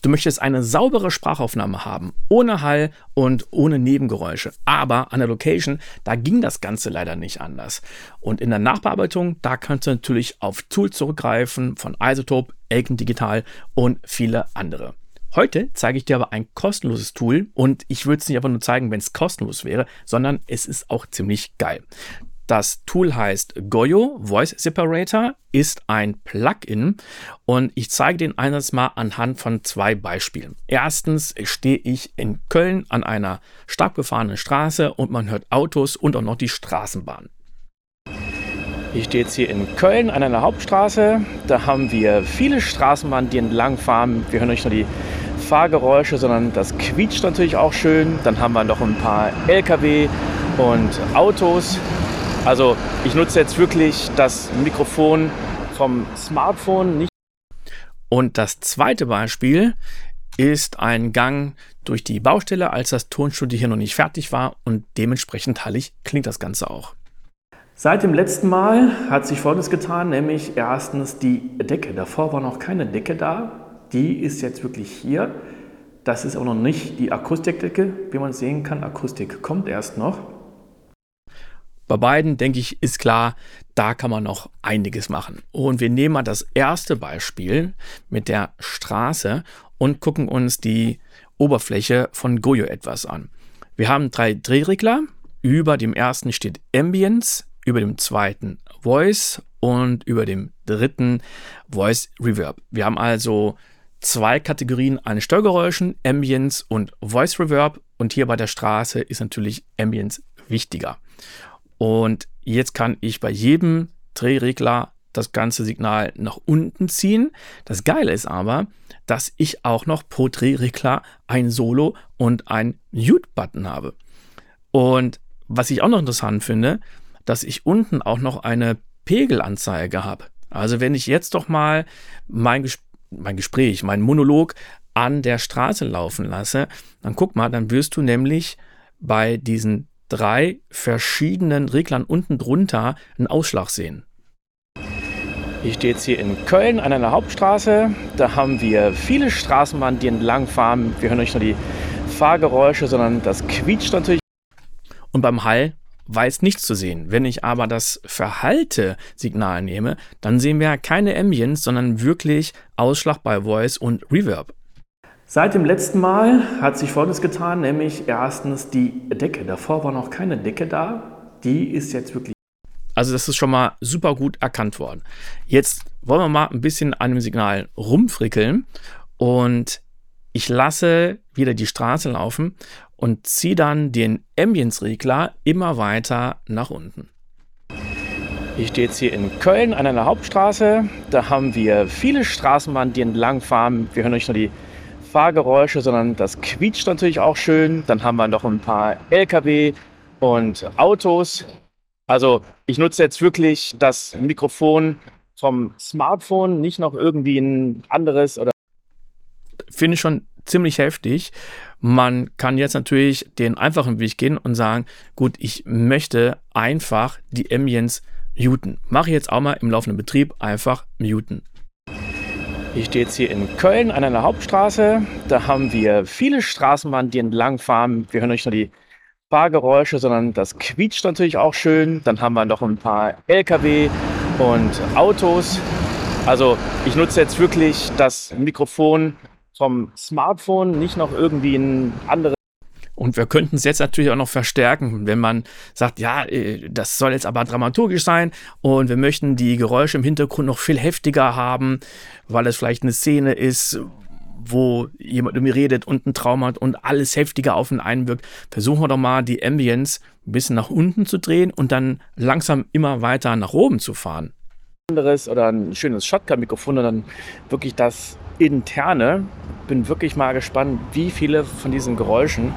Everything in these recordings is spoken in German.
Du möchtest eine saubere Sprachaufnahme haben, ohne Hall und ohne Nebengeräusche. Aber an der Location, da ging das Ganze leider nicht anders. Und in der Nachbearbeitung, da kannst du natürlich auf Tools zurückgreifen von Isotope, Elken Digital und viele andere. Heute zeige ich dir aber ein kostenloses Tool und ich würde es nicht einfach nur zeigen, wenn es kostenlos wäre, sondern es ist auch ziemlich geil. Das Tool heißt Goyo Voice Separator, ist ein Plugin und ich zeige den Einsatz mal anhand von zwei Beispielen. Erstens stehe ich in Köln an einer stark befahrenen Straße und man hört Autos und auch noch die Straßenbahn. Ich stehe jetzt hier in Köln an einer Hauptstraße. Da haben wir viele Straßenbahnen, die entlang fahren. Wir hören nicht nur die Fahrgeräusche, sondern das quietscht natürlich auch schön. Dann haben wir noch ein paar LKW und Autos. Also ich nutze jetzt wirklich das Mikrofon vom Smartphone nicht. Und das zweite Beispiel ist ein Gang durch die Baustelle, als das Tonstudio hier noch nicht fertig war und dementsprechend hallig klingt das Ganze auch. Seit dem letzten Mal hat sich Folgendes getan, nämlich erstens die Decke. Davor war noch keine Decke da. Die ist jetzt wirklich hier. Das ist auch noch nicht die Akustikdecke, wie man sehen kann. Akustik kommt erst noch. Bei beiden, denke ich, ist klar, da kann man noch einiges machen. Und wir nehmen mal das erste Beispiel mit der Straße und gucken uns die Oberfläche von Goyo etwas an. Wir haben drei Drehregler. Über dem ersten steht Ambience, über dem zweiten Voice und über dem dritten Voice Reverb. Wir haben also zwei Kategorien an Störgeräuschen, Ambience und Voice Reverb. Und hier bei der Straße ist natürlich Ambience wichtiger. Und jetzt kann ich bei jedem Drehregler das ganze Signal nach unten ziehen. Das Geile ist aber, dass ich auch noch pro Drehregler ein Solo und ein Mute-Button habe. Und was ich auch noch interessant finde, dass ich unten auch noch eine Pegelanzeige habe. Also wenn ich jetzt doch mal mein, Ges mein Gespräch, mein Monolog an der Straße laufen lasse, dann guck mal, dann wirst du nämlich bei diesen drei verschiedenen Reglern unten drunter einen Ausschlag sehen. Ich stehe jetzt hier in Köln an einer Hauptstraße. Da haben wir viele Straßenbahnen, die entlang fahren. Wir hören nicht nur die Fahrgeräusche, sondern das quietscht natürlich. Und beim Hall war jetzt nichts zu sehen. Wenn ich aber das Verhalte-Signal nehme, dann sehen wir keine Ambience, sondern wirklich Ausschlag bei Voice und Reverb. Seit dem letzten Mal hat sich Folgendes getan, nämlich erstens die Decke. Davor war noch keine Decke da. Die ist jetzt wirklich. Also das ist schon mal super gut erkannt worden. Jetzt wollen wir mal ein bisschen an dem Signal rumfrickeln und ich lasse wieder die Straße laufen und ziehe dann den Ambience-Regler immer weiter nach unten. Ich stehe jetzt hier in Köln an einer Hauptstraße. Da haben wir viele Straßenbahnen, die entlang fahren. Wir hören nicht nur die Fahrgeräusche, sondern das quietscht natürlich auch schön. Dann haben wir noch ein paar LKW und Autos. Also ich nutze jetzt wirklich das Mikrofon vom Smartphone, nicht noch irgendwie ein anderes oder. Finde ich schon ziemlich heftig. Man kann jetzt natürlich den einfachen Weg gehen und sagen, gut, ich möchte einfach die Ambience muten. Mache ich jetzt auch mal im laufenden Betrieb einfach muten. Ich stehe jetzt hier in Köln an einer Hauptstraße. Da haben wir viele Straßenbahnen, die entlang fahren. Wir hören nicht nur die Fahrgeräusche, sondern das quietscht natürlich auch schön. Dann haben wir noch ein paar LKW und Autos. Also ich nutze jetzt wirklich das Mikrofon vom Smartphone, nicht noch irgendwie ein anderes. Und wir könnten es jetzt natürlich auch noch verstärken, wenn man sagt, ja, äh, das soll jetzt aber dramaturgisch sein und wir möchten die Geräusche im Hintergrund noch viel heftiger haben, weil es vielleicht eine Szene ist, wo jemand mit mir redet und einen Traum hat und alles heftiger auf ihn einwirkt. Versuchen wir doch mal die Ambience ein bisschen nach unten zu drehen und dann langsam immer weiter nach oben zu fahren. Anderes oder ein schönes Shotgun-Mikrofon dann wirklich das interne. Bin wirklich mal gespannt, wie viele von diesen Geräuschen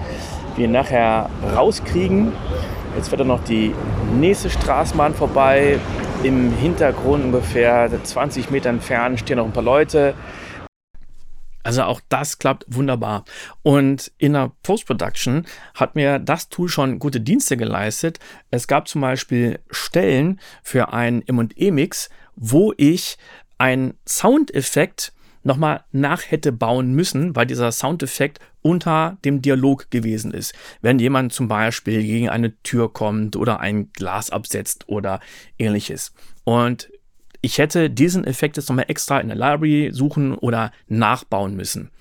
wir nachher rauskriegen. Jetzt wird dann noch die nächste Straßenbahn vorbei. Im Hintergrund ungefähr 20 Meter entfernt stehen noch ein paar Leute. Also auch das klappt wunderbar. Und in der Post-Production hat mir das Tool schon gute Dienste geleistet. Es gab zum Beispiel Stellen für einen M&E-Mix, wo ich einen Soundeffekt nochmal nach hätte bauen müssen, weil dieser Soundeffekt unter dem Dialog gewesen ist. Wenn jemand zum Beispiel gegen eine Tür kommt oder ein Glas absetzt oder ähnliches. Und ich hätte diesen Effekt jetzt nochmal extra in der Library suchen oder nachbauen müssen.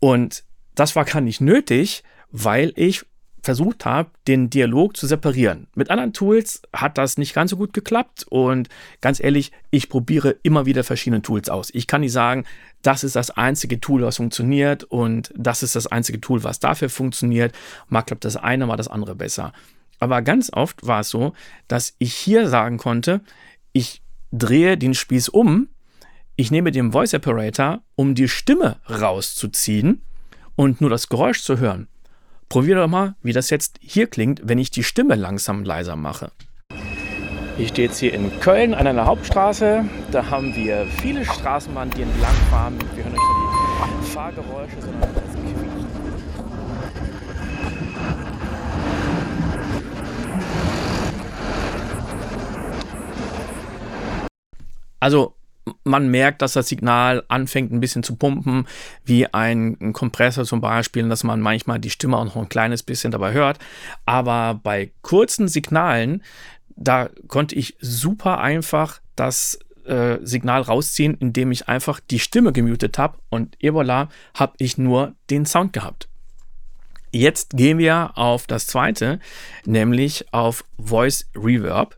Und das war gar nicht nötig, weil ich versucht habe, den Dialog zu separieren. Mit anderen Tools hat das nicht ganz so gut geklappt und ganz ehrlich, ich probiere immer wieder verschiedene Tools aus. Ich kann nicht sagen, das ist das einzige Tool, was funktioniert und das ist das einzige Tool, was dafür funktioniert. Mal klappt das eine, mal das andere besser. Aber ganz oft war es so, dass ich hier sagen konnte, ich drehe den Spieß um, ich nehme den Voice Operator, um die Stimme rauszuziehen und nur das Geräusch zu hören. Probier doch mal, wie das jetzt hier klingt, wenn ich die Stimme langsam leiser mache. Ich stehe jetzt hier in Köln an einer Hauptstraße. Da haben wir viele Straßenbahnen, die entlang fahren. Wir hören nicht die Fahrgeräusche, sondern Also man merkt, dass das Signal anfängt ein bisschen zu pumpen, wie ein, ein Kompressor zum Beispiel, dass man manchmal die Stimme auch noch ein kleines bisschen dabei hört. Aber bei kurzen Signalen, da konnte ich super einfach das äh, Signal rausziehen, indem ich einfach die Stimme gemutet habe und voilà, habe ich nur den Sound gehabt. Jetzt gehen wir auf das zweite, nämlich auf Voice Reverb.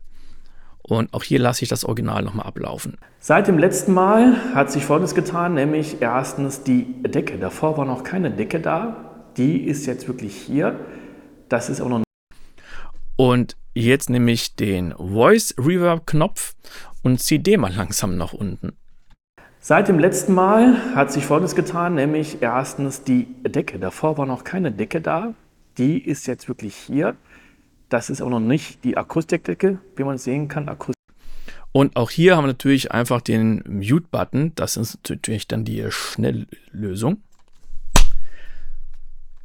Und auch hier lasse ich das Original nochmal ablaufen. Seit dem letzten Mal hat sich Folgendes getan, nämlich erstens die Decke. Davor war noch keine Decke da. Die ist jetzt wirklich hier. Das ist auch noch. Und jetzt nehme ich den Voice Reverb Knopf und ziehe den mal langsam nach unten. Seit dem letzten Mal hat sich Folgendes getan, nämlich erstens die Decke. Davor war noch keine Decke da. Die ist jetzt wirklich hier. Das ist auch noch nicht die Akustikdecke, wie man sehen kann. Akustik und auch hier haben wir natürlich einfach den Mute-Button. Das ist natürlich dann die Schnelllösung.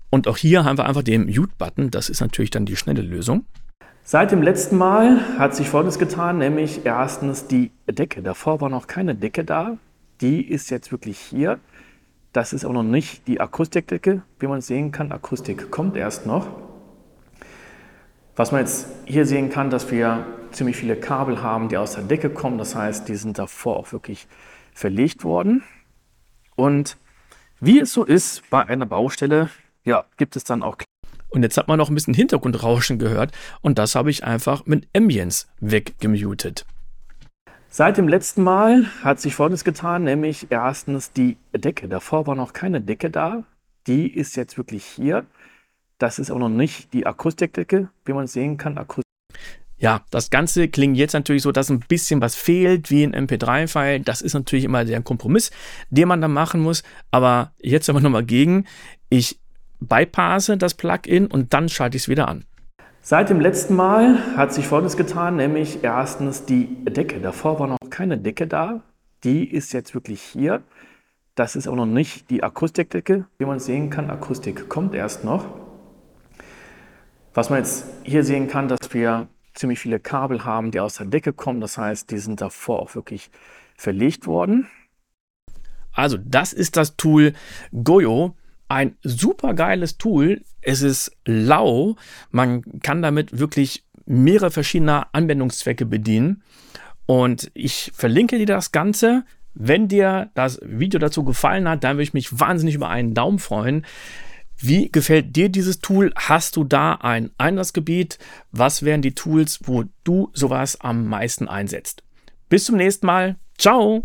Und auch hier haben wir einfach den Mute-Button. Das ist natürlich dann die schnelle Lösung. Seit dem letzten Mal hat sich Folgendes getan, nämlich erstens die Decke. Davor war noch keine Decke da. Die ist jetzt wirklich hier. Das ist auch noch nicht die Akustikdecke, wie man sehen kann. Akustik kommt erst noch. Was man jetzt hier sehen kann, dass wir ziemlich viele Kabel haben, die aus der Decke kommen. Das heißt, die sind davor auch wirklich verlegt worden. Und wie es so ist bei einer Baustelle, ja, gibt es dann auch. Und jetzt hat man noch ein bisschen Hintergrundrauschen gehört und das habe ich einfach mit Ambience weggemutet. Seit dem letzten Mal hat sich Folgendes getan, nämlich erstens die Decke. Davor war noch keine Decke da. Die ist jetzt wirklich hier. Das ist auch noch nicht die Akustikdecke, wie man sehen kann. Akustik ja, das Ganze klingt jetzt natürlich so, dass ein bisschen was fehlt, wie ein MP3-File. Das ist natürlich immer der Kompromiss, den man da machen muss. Aber jetzt aber nochmal gegen. Ich bypasse das Plugin und dann schalte ich es wieder an. Seit dem letzten Mal hat sich Folgendes getan, nämlich erstens die Decke. Davor war noch keine Decke da. Die ist jetzt wirklich hier. Das ist auch noch nicht die Akustikdecke, wie man sehen kann. Akustik kommt erst noch. Was man jetzt hier sehen kann, dass wir ziemlich viele Kabel haben, die aus der Decke kommen. Das heißt, die sind davor auch wirklich verlegt worden. Also, das ist das Tool Goyo. Ein super geiles Tool. Es ist lau. Man kann damit wirklich mehrere verschiedene Anwendungszwecke bedienen. Und ich verlinke dir das Ganze. Wenn dir das Video dazu gefallen hat, dann würde ich mich wahnsinnig über einen Daumen freuen. Wie gefällt dir dieses Tool? Hast du da ein Einsatzgebiet? Was wären die Tools, wo du sowas am meisten einsetzt? Bis zum nächsten Mal. Ciao!